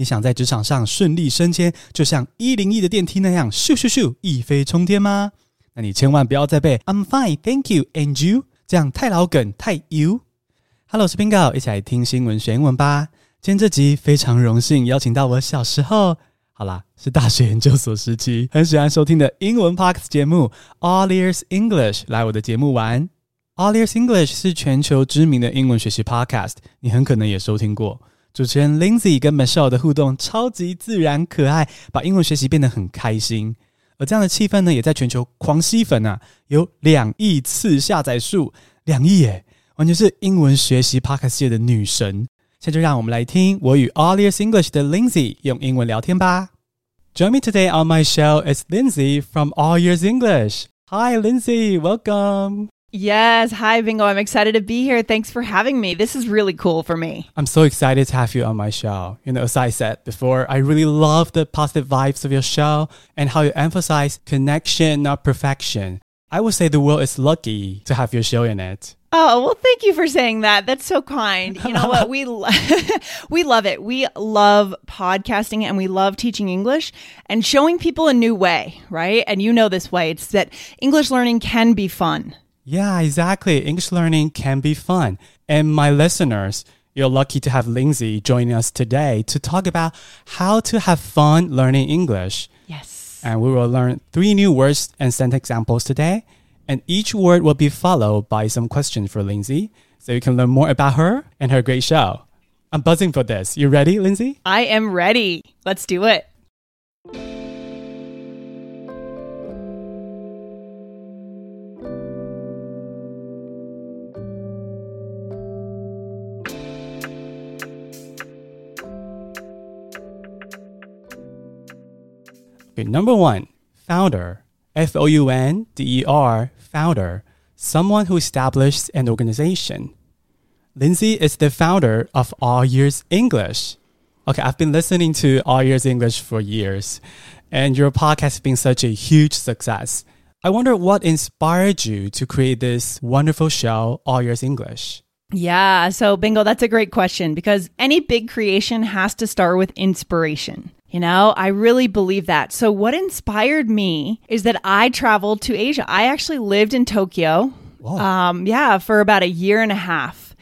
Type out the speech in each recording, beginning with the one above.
你想在职场上顺利升迁，就像一零一的电梯那样咻咻咻一飞冲天吗？那你千万不要再背 I'm fine, thank you, and you 这样太老梗太油。Hello，我是 Bingo，一起来听新闻学英文吧。今天这集非常荣幸邀请到我小时候，好啦，是大学研究所时期很喜欢收听的英文 Podcast 节目 All Ears English 来我的节目玩。All Ears English 是全球知名的英文学习 Podcast，你很可能也收听过。主持人 Lindsay 跟 Michelle 的互动超级自然可爱，把英文学习变得很开心。而这样的气氛呢，也在全球狂吸粉啊，有两亿次下载数，两亿耶，完全是英文学习 Podcast 界的女神。现在就让我们来听我与 All Years English 的 Lindsay 用英文聊天吧。Join me today on my show. It's Lindsay from All Years English. Hi, Lindsay. Welcome. Yes. Hi, Bingo. I'm excited to be here. Thanks for having me. This is really cool for me. I'm so excited to have you on my show. You know, as I said before, I really love the positive vibes of your show and how you emphasize connection, not perfection. I would say the world is lucky to have your show in it. Oh, well, thank you for saying that. That's so kind. You know what? We we love it. We love podcasting and we love teaching English and showing people a new way, right? And you know this way. It's that English learning can be fun. Yeah, exactly. English learning can be fun. And my listeners, you're lucky to have Lindsay joining us today to talk about how to have fun learning English. Yes. And we will learn three new words and sentence examples today. And each word will be followed by some questions for Lindsay so you can learn more about her and her great show. I'm buzzing for this. You ready, Lindsay? I am ready. Let's do it. Okay, number one, founder. F O U N D E R, founder. Someone who established an organization. Lindsay is the founder of All Ears English. Okay, I've been listening to All Ears English for years, and your podcast has been such a huge success. I wonder what inspired you to create this wonderful show, All Ears English. Yeah. So, Bingo, that's a great question because any big creation has to start with inspiration. You know, I really believe that. So, what inspired me is that I traveled to Asia. I actually lived in Tokyo. Um, yeah, for about a year and a half.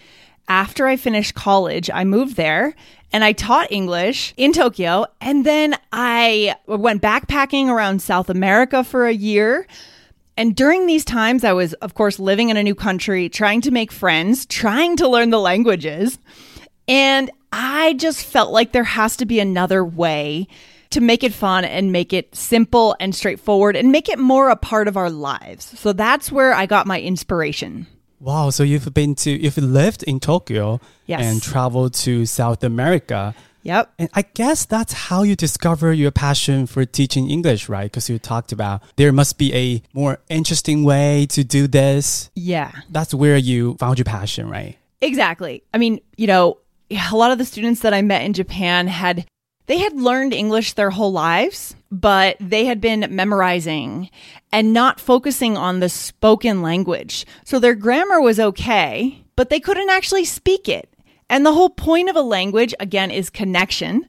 After I finished college, I moved there and I taught English in Tokyo. And then I went backpacking around South America for a year. And during these times, I was, of course, living in a new country, trying to make friends, trying to learn the languages. And I just felt like there has to be another way to make it fun and make it simple and straightforward and make it more a part of our lives. So that's where I got my inspiration. Wow, so you've been to, you've lived in Tokyo Yes. and traveled to South America. Yep. And I guess that's how you discover your passion for teaching English, right? Because you talked about there must be a more interesting way to do this. Yeah. That's where you found your passion, right? Exactly. I mean, you know, a lot of the students that I met in Japan had they had learned English their whole lives, but they had been memorizing and not focusing on the spoken language. So their grammar was okay, but they couldn't actually speak it. And the whole point of a language again is connection.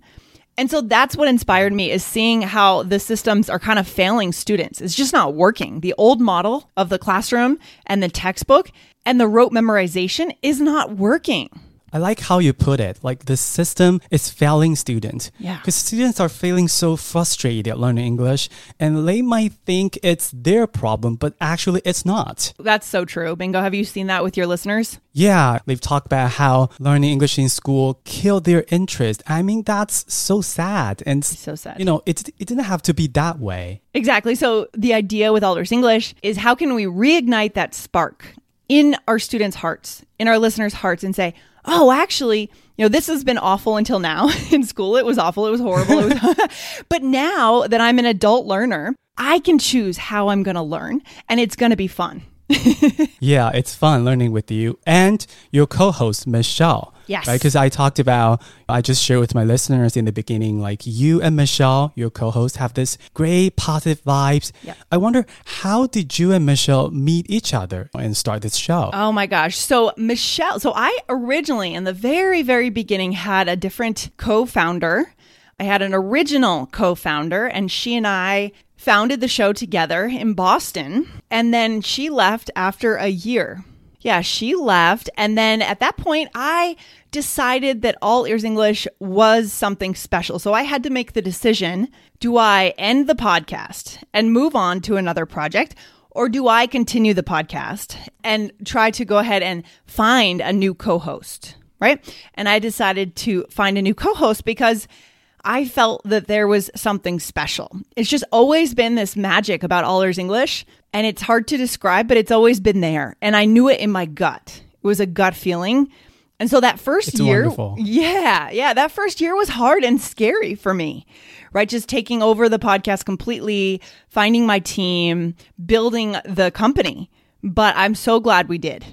And so that's what inspired me is seeing how the systems are kind of failing students. It's just not working. The old model of the classroom and the textbook and the rote memorization is not working. I like how you put it. Like the system is failing students. Yeah. Because students are feeling so frustrated at learning English and they might think it's their problem, but actually it's not. That's so true. Bingo, have you seen that with your listeners? Yeah, they've talked about how learning English in school killed their interest. I mean, that's so sad. And So sad. You know, it, it didn't have to be that way. Exactly. So the idea with All Ears English is how can we reignite that spark in our students' hearts, in our listeners' hearts, and say, oh, actually, you know, this has been awful until now in school. It was awful. It was horrible. It was but now that I'm an adult learner, I can choose how I'm going to learn, and it's going to be fun. Yeah, it's fun learning with you and your co-host Michelle. Yes. Right, because I talked about, I just shared with my listeners in the beginning, like you and Michelle, your co-host, have this great positive vibes. Yeah. I wonder how did you and Michelle meet each other and start this show? Oh my gosh. So, Michelle, so I originally in the very, very beginning had a different co founder. I had an original co founder, and she and I founded the show together in Boston. And then she left after a year. Yeah, she left. And then at that point, I decided that All Ears English was something special. So I had to make the decision do I end the podcast and move on to another project? Or do I continue the podcast and try to go ahead and find a new co host? Right. And I decided to find a new co host because I felt that there was something special. It's just always been this magic about All Ears English, and it's hard to describe, but it's always been there. And I knew it in my gut. It was a gut feeling. And so that first It's year, wonderful. yeah, yeah, that first year was hard and scary for me, right? Just taking over the podcast completely, finding my team, building the company. But I'm so glad we did.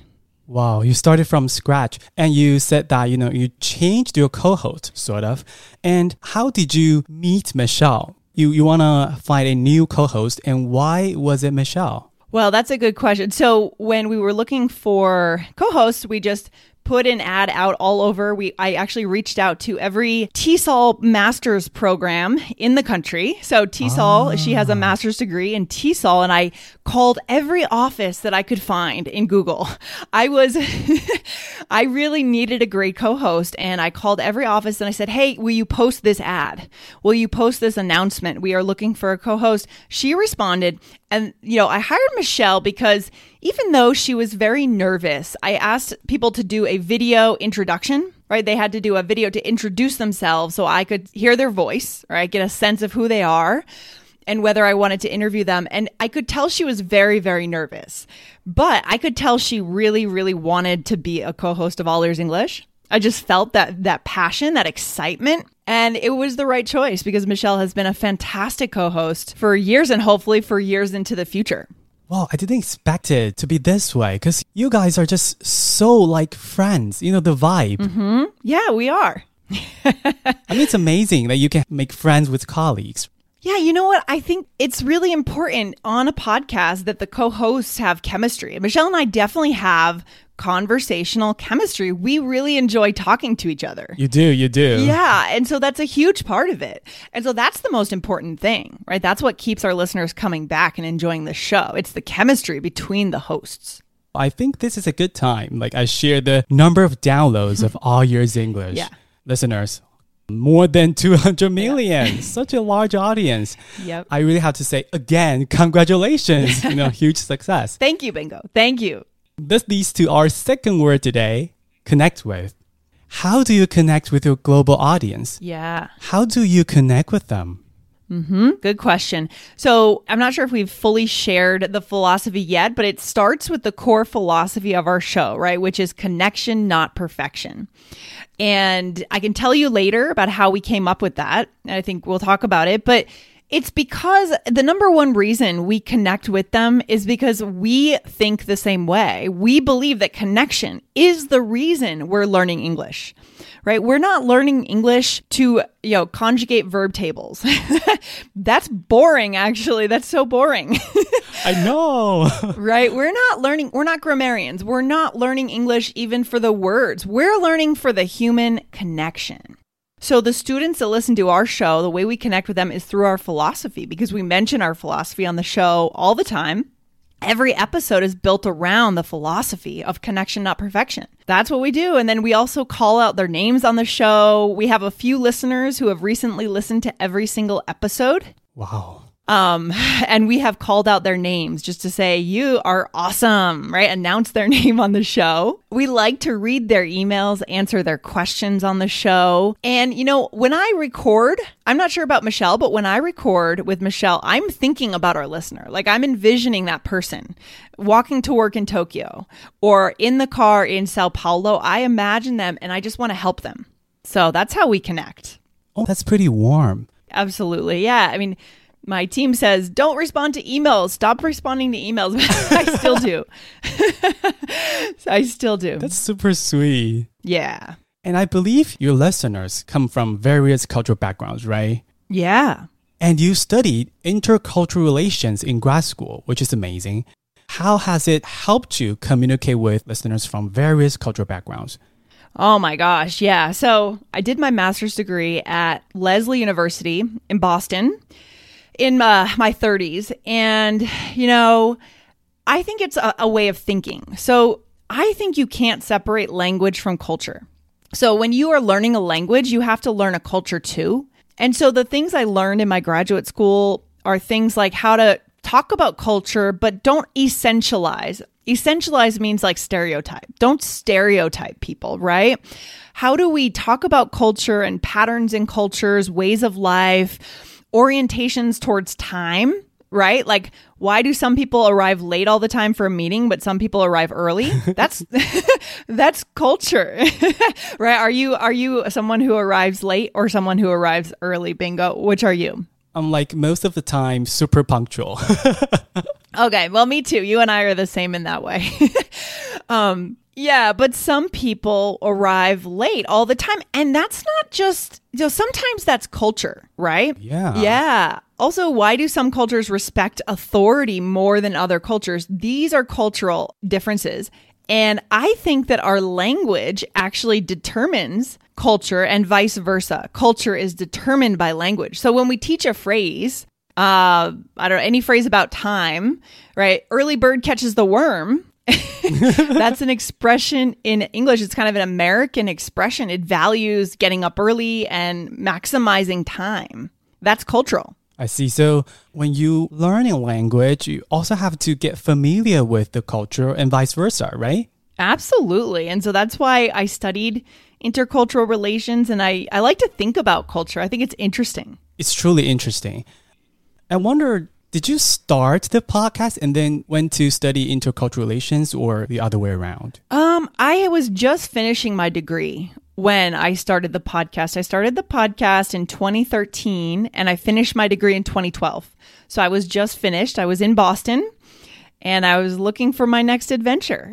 Wow, you started from scratch and you said that, you know, you changed your co-host sort of. And how did you meet Michelle? You you want to find a new co-host and why was it Michelle? Well, that's a good question. So when we were looking for co-hosts, we just put an ad out all over. We I actually reached out to every TESOL master's program in the country. So TESOL, she has a ah. master's degree in TESOL, and I called every office that I could find in Google. I was I really needed a great co-host and I called every office and I said, "Hey, will you post this ad? Will you post this announcement? We are looking for a co-host." She responded and you know, I hired Michelle because even though she was very nervous, I asked people to do a video introduction, right? They had to do a video to introduce themselves so I could hear their voice, right? Get a sense of who they are and whether I wanted to interview them. And I could tell she was very, very nervous, but I could tell she really, really wanted to be a co-host of All Ears English. I just felt that that passion, that excitement, and it was the right choice because Michelle has been a fantastic co-host for years and hopefully for years into the future. Wow, I didn't expect it to be this way because you guys are just so like friends. You know, the vibe. Mm-hmm. Yeah, we are. I mean, it's amazing that you can make friends with colleagues. Yeah, you know what? I think it's really important on a podcast that the co hosts have chemistry. Michelle and I definitely have conversational chemistry. We really enjoy talking to each other. You do, you do. Yeah. And so that's a huge part of it. And so that's the most important thing, right? That's what keeps our listeners coming back and enjoying the show. It's the chemistry between the hosts. I think this is a good time. Like I share the number of downloads of All Ears English. Yeah. Listeners, more than 200 million. Such a large audience. Yep. I really have to say again, congratulations. you know, huge success. Thank you, Bingo. Thank you. This leads to our second word today, connect with. How do you connect with your global audience? Yeah. How do you connect with them? Mm-hmm. Good question. So, I'm not sure if we've fully shared the philosophy yet, but it starts with the core philosophy of our show, right? Which is connection, not perfection. And I can tell you later about how we came up with that. I think we'll talk about it, but it's because the number one reason we connect with them is because we think the same way. We believe that connection is the reason we're learning English, right? We're not learning English to, you know, conjugate verb tables. That's boring, actually. That's so boring. I know. right? We're not learning, we're not grammarians. We're not learning English even for the words. We're learning for the human connection. So, the students that listen to our show, the way we connect with them is through our philosophy because we mention our philosophy on the show all the time. Every episode is built around the philosophy of connection, not perfection. That's what we do. And then we also call out their names on the show. We have a few listeners who have recently listened to every single episode. wow. Um, and we have called out their names just to say, you are awesome, right? Announce their name on the show. We like to read their emails, answer their questions on the show. And, you know, when I record, I'm not sure about Michelle, but when I record with Michelle, I'm thinking about our listener. Like I'm envisioning that person walking to work in Tokyo or in the car in Sao Paulo. I imagine them and I just want to help them. So that's how we connect. Oh, that's pretty warm. Absolutely. Yeah. I mean, my team says don't respond to emails. Stop responding to emails. I still do. I still do. That's super sweet. yeah. And I believe your listeners come from various cultural backgrounds, right? Yeah. And you studied intercultural relations in grad school, which is amazing. How has it helped you communicate with listeners from various cultural backgrounds? Oh my gosh, yeah. So I did my master's degree at Lesley University in Boston in uh, my 30s. And, you know, I think it's a, a way of thinking. So I think you can't separate language from culture. So when you are learning a language, you have to learn a culture too. And so the things I learned in my graduate school are things like how to talk about culture, but don't essentialize. Essentialize means like stereotype. Don't stereotype people, right? How do we talk about culture and patterns in cultures, ways of life, orientations towards time? Right? Like, why do some people arrive late all the time for a meeting, but some people arrive early? That's that's culture, right? Are you are you someone who arrives late or someone who arrives early? Bingo. Which are you? I'm like most of the time super punctual. Okay, well, me too. You and I are the same in that way. um, yeah, but some people arrive late all the time, and that's not just. You know, sometimes that's culture, right? Yeah. Yeah. Also, why do some cultures respect authority more than other cultures? These are cultural differences. And I think that our language actually determines culture and vice versa. Culture is determined by language. So when we teach a phrase, uh, I don't know, any phrase about time, right? Early bird catches the worm. That's an expression in English. It's kind of an American expression. It values getting up early and maximizing time. That's cultural. I see. So when you learn a language, you also have to get familiar with the culture and vice versa, right? Absolutely. And so that's why I studied intercultural relations and I, I like to think about culture. I think it's interesting. It's truly interesting. I wonder, did you start the podcast and then went to study intercultural relations or the other way around? Um, I was just finishing my degree when I started the podcast. I started the podcast in 2013 and I finished my degree in 2012. So I was just finished. I was in Boston and I was looking for my next adventure.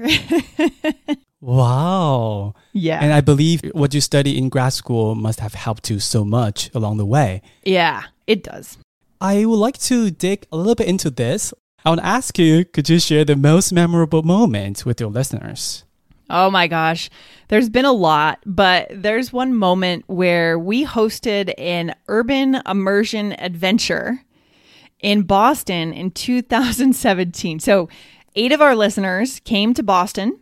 wow. Yeah. And I believe what you study in grad school must have helped you so much along the way. Yeah, it does. I would like to dig a little bit into this. I want to ask you could you share the most memorable moment with your listeners? Oh my gosh. There's been a lot, but there's one moment where we hosted an urban immersion adventure in Boston in 2017. So, eight of our listeners came to Boston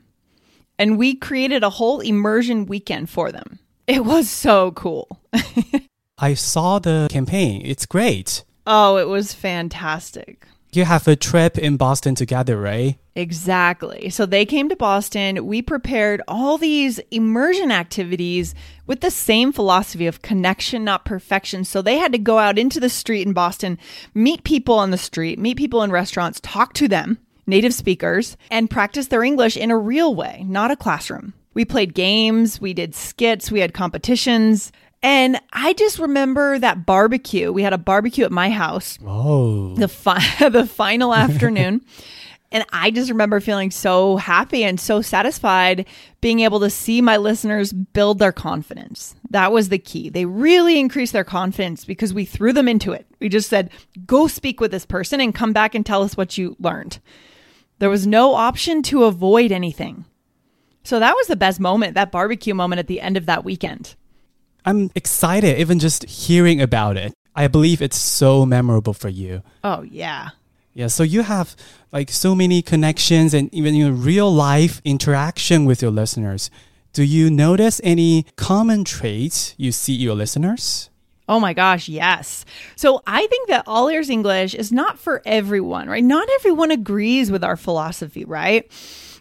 and we created a whole immersion weekend for them. It was so cool. I saw the campaign. It's great. Oh, it was fantastic. You have a trip in Boston together, right? Exactly. So they came to Boston. We prepared all these immersion activities with the same philosophy of connection, not perfection. So they had to go out into the street in Boston, meet people on the street, meet people in restaurants, talk to them, native speakers, and practice their English in a real way, not a classroom. We played games, we did skits, we had competitions. And I just remember that barbecue. We had a barbecue at my house. Oh. The fi- the final afternoon. And I just remember feeling so happy and so satisfied being able to see my listeners build their confidence. That was the key. They really increased their confidence because we threw them into it. We just said, go speak with this person and come back and tell us what you learned. There was no option to avoid anything. So that was the best moment, that barbecue moment at the end of that weekend. I'm excited even just hearing about it. I believe it's so memorable for you. Oh, yeah. Yeah, so you have like so many connections and even your real life interaction with your listeners. Do you notice any common traits you see your listeners? Oh my gosh, yes. So I think that All Ears English is not for everyone, right? Not everyone agrees with our philosophy, right?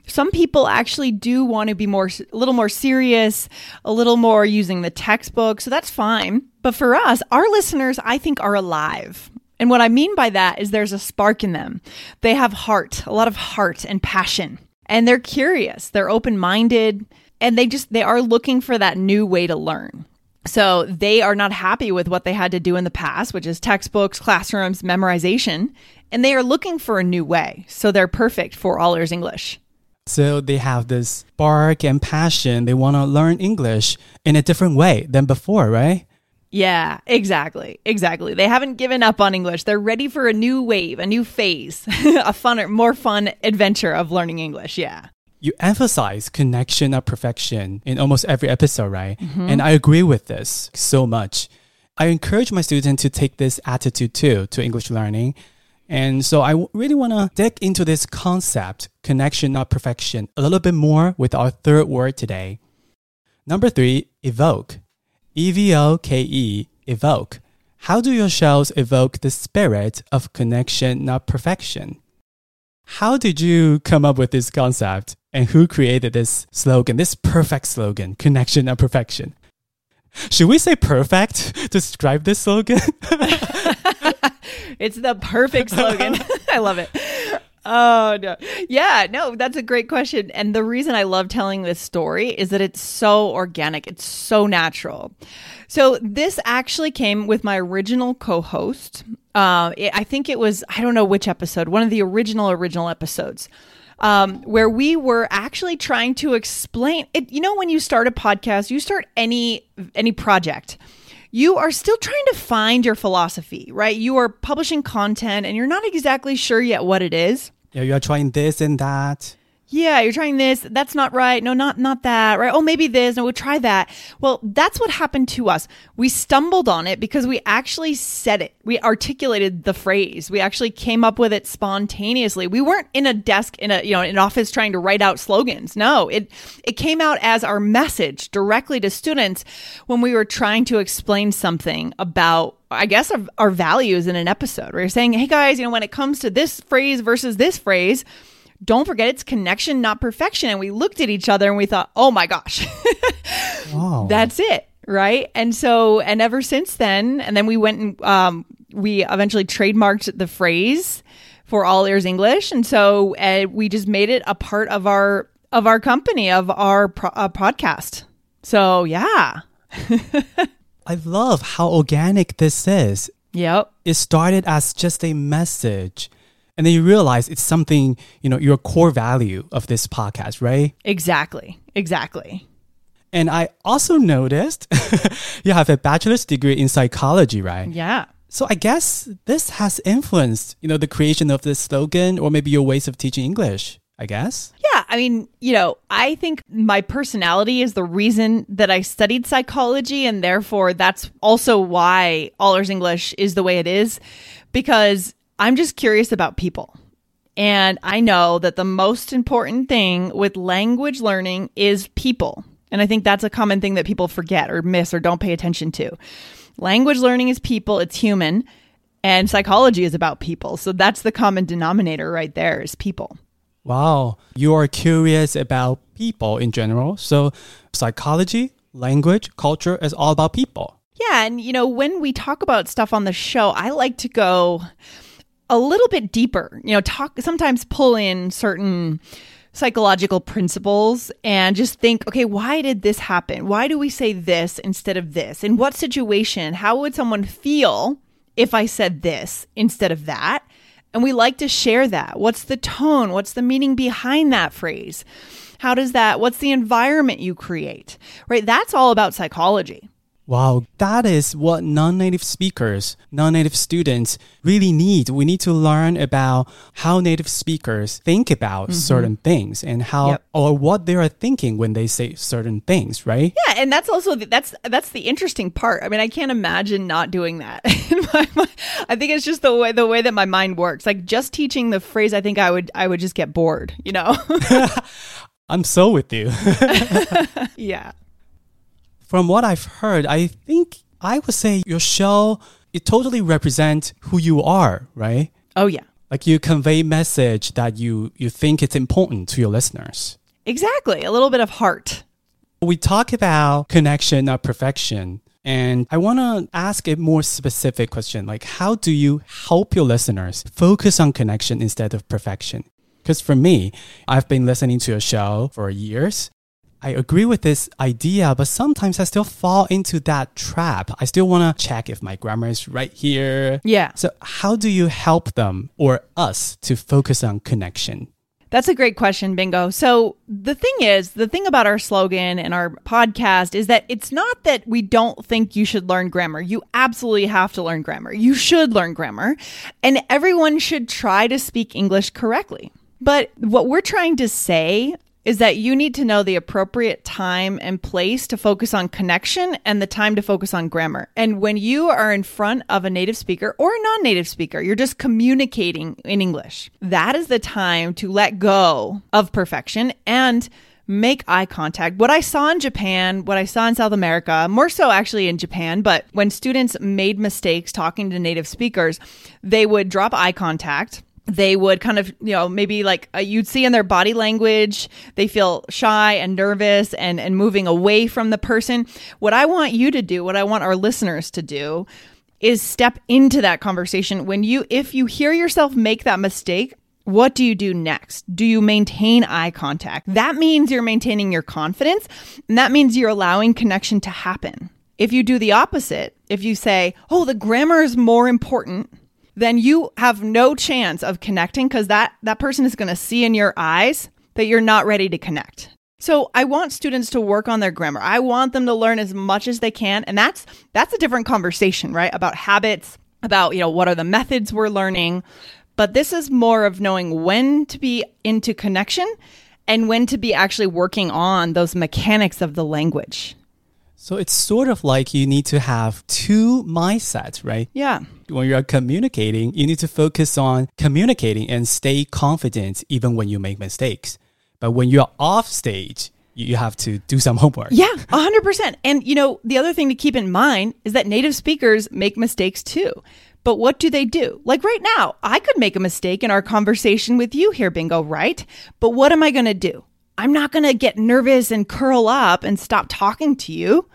Some people actually do want to be more a little more serious, a little more using the textbook, so that's fine. But for us, our listeners I think are alive. And what I mean by that is there's a spark in them. They have heart, a lot of heart and passion. And they're curious, they're open-minded, and they just they are looking for that new way to learn. So they are not happy with what they had to do in the past, which is textbooks, classrooms, memorization, and they are looking for a new way. So they're perfect for All Ears English. So they have this spark and passion. They want to learn English in a different way than before, right? Yeah, exactly. Exactly. They haven't given up on English. They're ready for a new wave, a new phase, a funner, more fun adventure of learning English. Yeah. you emphasize connection of perfection in almost every episode, right? Mm-hmm. And I agree with this so much. I encourage my students to take this attitude too to English learning. And so I really want to dig into this concept, connection, not perfection, a little bit more with our third word today. Number three, evoke. E V O K E, evoke. How do your shows evoke the spirit of connection, not perfection? How did you come up with this concept? And who created this slogan, this perfect slogan, connection, not perfection? Should we say perfect to describe this slogan? It's the perfect slogan. I love it. Oh no. Yeah, no, that's a great question. And the reason I love telling this story is that it's so organic. It's so natural. So this actually came with my original co-host. Uh, it- I think it was I don't know which episode, one of the original original episodes. Um, where we were actually trying to explain it. You know, when you start a podcast, you start any any project you are still trying to find your philosophy, right? You are publishing content and you're not exactly sure yet what it is. yeah, you are trying this and that. Yeah, you're trying this. That's not right. No, not not that. Right? Oh, maybe this. No, we'll try that. Well, that's what happened to us. We stumbled on it because we actually said it. We articulated the phrase. We actually came up with it spontaneously. We weren't in a desk in a you know an office trying to write out slogans. No, it it came out as our message directly to students when we were trying to explain something about I guess our, our values in an episode. We are saying, hey guys, you know, when it comes to this phrase versus this phrase don't forget it's connection, not perfection. And we looked at each other and we thought, oh my gosh, Wow. that's it. Right. And so, and ever since then, and then we went and um, we eventually trademarked the phrase for All Ears English. And so uh, we just made it a part of our, of our company, of our pro- uh, podcast. So yeah. I love how organic this is. Yep. It started as just a message. And then you realize it's something, you know, your core value of this podcast, right? Exactly. Exactly. And I also noticed you have a bachelor's degree in psychology, right? Yeah. So I guess this has influenced, you know, the creation of this slogan or maybe your ways of teaching English, I guess. Yeah, I mean, you know, I think my personality is the reason that I studied psychology, and therefore that's also why All Ears English is the way it is, because I'm just curious about people. And I know that the most important thing with language learning is people. And I think that's a common thing that people forget or miss or don't pay attention to. Language learning is people, it's human, and psychology is about people. So that's the common denominator right there is people. Wow. You are curious about people in general. So psychology, language, culture is all about people. Yeah, and you know, when we talk about stuff on the show, I like to go a little bit deeper. You know, talk sometimes pull in certain psychological principles and just think, okay, why did this happen? Why do we say this instead of this? In what situation? How would someone feel if I said this instead of that? And we like to share that. What's the tone? What's the meaning behind that phrase? How does that, what's the environment you create? Right? That's all about psychology. Wow, that is what non native speakers, non native students really need. We need to learn about how native speakers think about mm-hmm. certain things and how Yep. or what they are thinking when they say certain things, right? Yeah, and that's also the, that's that's the interesting part. I mean, I can't imagine not doing that. In my mind. I think it's just the way the way that my mind works. Like just teaching the phrase, I think I would I would just get bored. You know? I'm so with you. yeah. From what I've heard, I think I would say your show it totally represents who you are, right? Oh yeah. Like you convey message that you you think it's important to your listeners. Exactly. A little bit of heart. We talk about connection, not perfection. And I want to ask a more specific question like, how do you help your listeners focus on connection instead of perfection? Because for me, I've been listening to a show for years. I agree with this idea, but sometimes I still fall into that trap. I still want to check if my grammar is right here. Yeah. So, how do you help them or us to focus on connection? That's a great question, Bingo. So, the thing is, the thing about our slogan and our podcast is that it's not that we don't think you should learn grammar. You absolutely have to learn grammar. You should learn grammar, and everyone should try to speak English correctly. But what we're trying to say is that you need to know the appropriate time and place to focus on connection and the time to focus on grammar. And when you are in front of a native speaker or a non native speaker, you're just communicating in English. That is the time to let go of perfection and make eye contact. What I saw in Japan, what I saw in South America, more so actually in Japan, but when students made mistakes talking to native speakers, they would drop eye contact they would kind of you know maybe like uh, you'd see in their body language they feel shy and nervous and and moving away from the person what i want you to do what i want our listeners to do is step into that conversation when you if you hear yourself make that mistake what do you do next? Do you maintain eye contact? That means you're maintaining your confidence, and that means you're allowing connection to happen. If you do the opposite, if you say, oh, the grammar is more important, then you have no chance of connecting because that, that person is going to see in your eyes that you're not ready to connect. So I want students to work on their grammar. I want them to learn as much as they can. And that's that's a different conversation, right? About habits, about, you know, what are the methods we're learning, but this is more of knowing when to be into connection and when to be actually working on those mechanics of the language. So it's sort of like you need to have two mindsets, right? Yeah. When you're communicating, you need to focus on communicating and stay confident even when you make mistakes. But when you're off stage, you have to do some homework. Yeah, 100%. And you know, the other thing to keep in mind is that native speakers make mistakes too. But what do they do? Like right now, I could make a mistake in our conversation with you here, Bingo, right? But what am I going to do? I'm not going to get nervous and curl up and stop talking to you.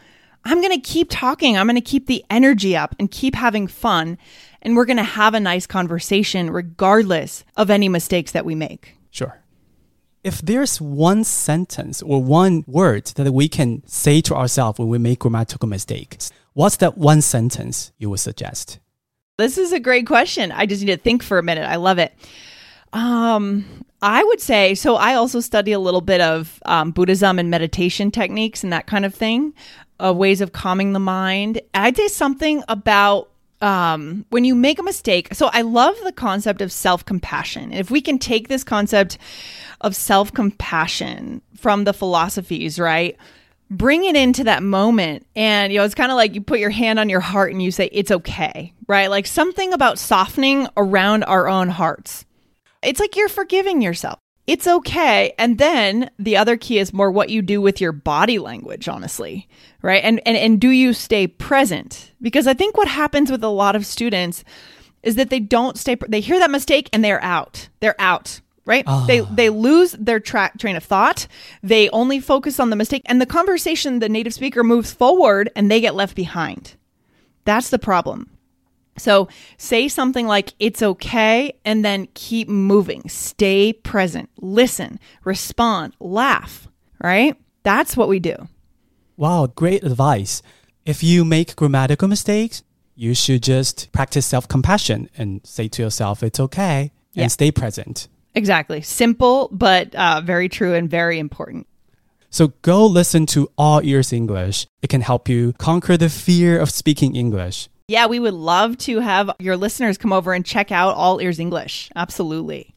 I'm going to keep talking. I'm going to keep the energy up and keep having fun. And we're going to have a nice conversation regardless of any mistakes that we make. Sure. If there's one sentence or one word that we can say to ourselves when we make grammatical mistakes, what's that one sentence you would suggest? This is a great question. I just need to think for a minute. I love it. Um, I would say so. I also study a little bit of um, Buddhism and meditation techniques and that kind of thing, uh, ways of calming the mind. I'd say something about um, when you make a mistake. So I love the concept of self compassion. If we can take this concept of self compassion from the philosophies, right? bring it into that moment and you know it's kind of like you put your hand on your heart and you say it's okay right like something about softening around our own hearts it's like you're forgiving yourself it's okay and then the other key is more what you do with your body language honestly right and and, and do you stay present because i think what happens with a lot of students is that they don't stay they hear that mistake and they're out they're out right? Oh. They ah. they lose their track train of thought. They only focus on the mistake and the conversation the native speaker moves forward and they get left behind. That's the problem. So say something like it's okay and then keep moving. Stay present. Listen, respond, laugh, right? That's what we do. Wow, great advice. If you make grammatical mistakes, you should just practice self-compassion and say to yourself it's okay and yeah. stay present. Exactly. Simple, but uh, very true and very important. So go listen to All Ears English. It can help you conquer the fear of speaking English. Yeah, we would love to have your listeners come over and check out All Ears English. Absolutely.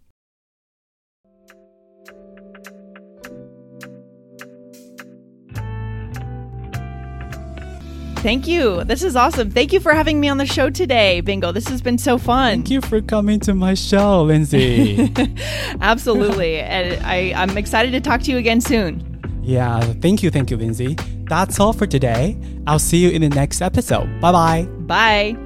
Thank you. This is awesome. Thank you for having me on the show today, Bingo. This has been so fun. Thank you for coming to my show, Lindsay. Absolutely. and I, I'm excited to talk to you again soon. Yeah, thank you, thank you, Lindsay. That's all for today. I'll see you in the next episode. Bye-bye. Bye.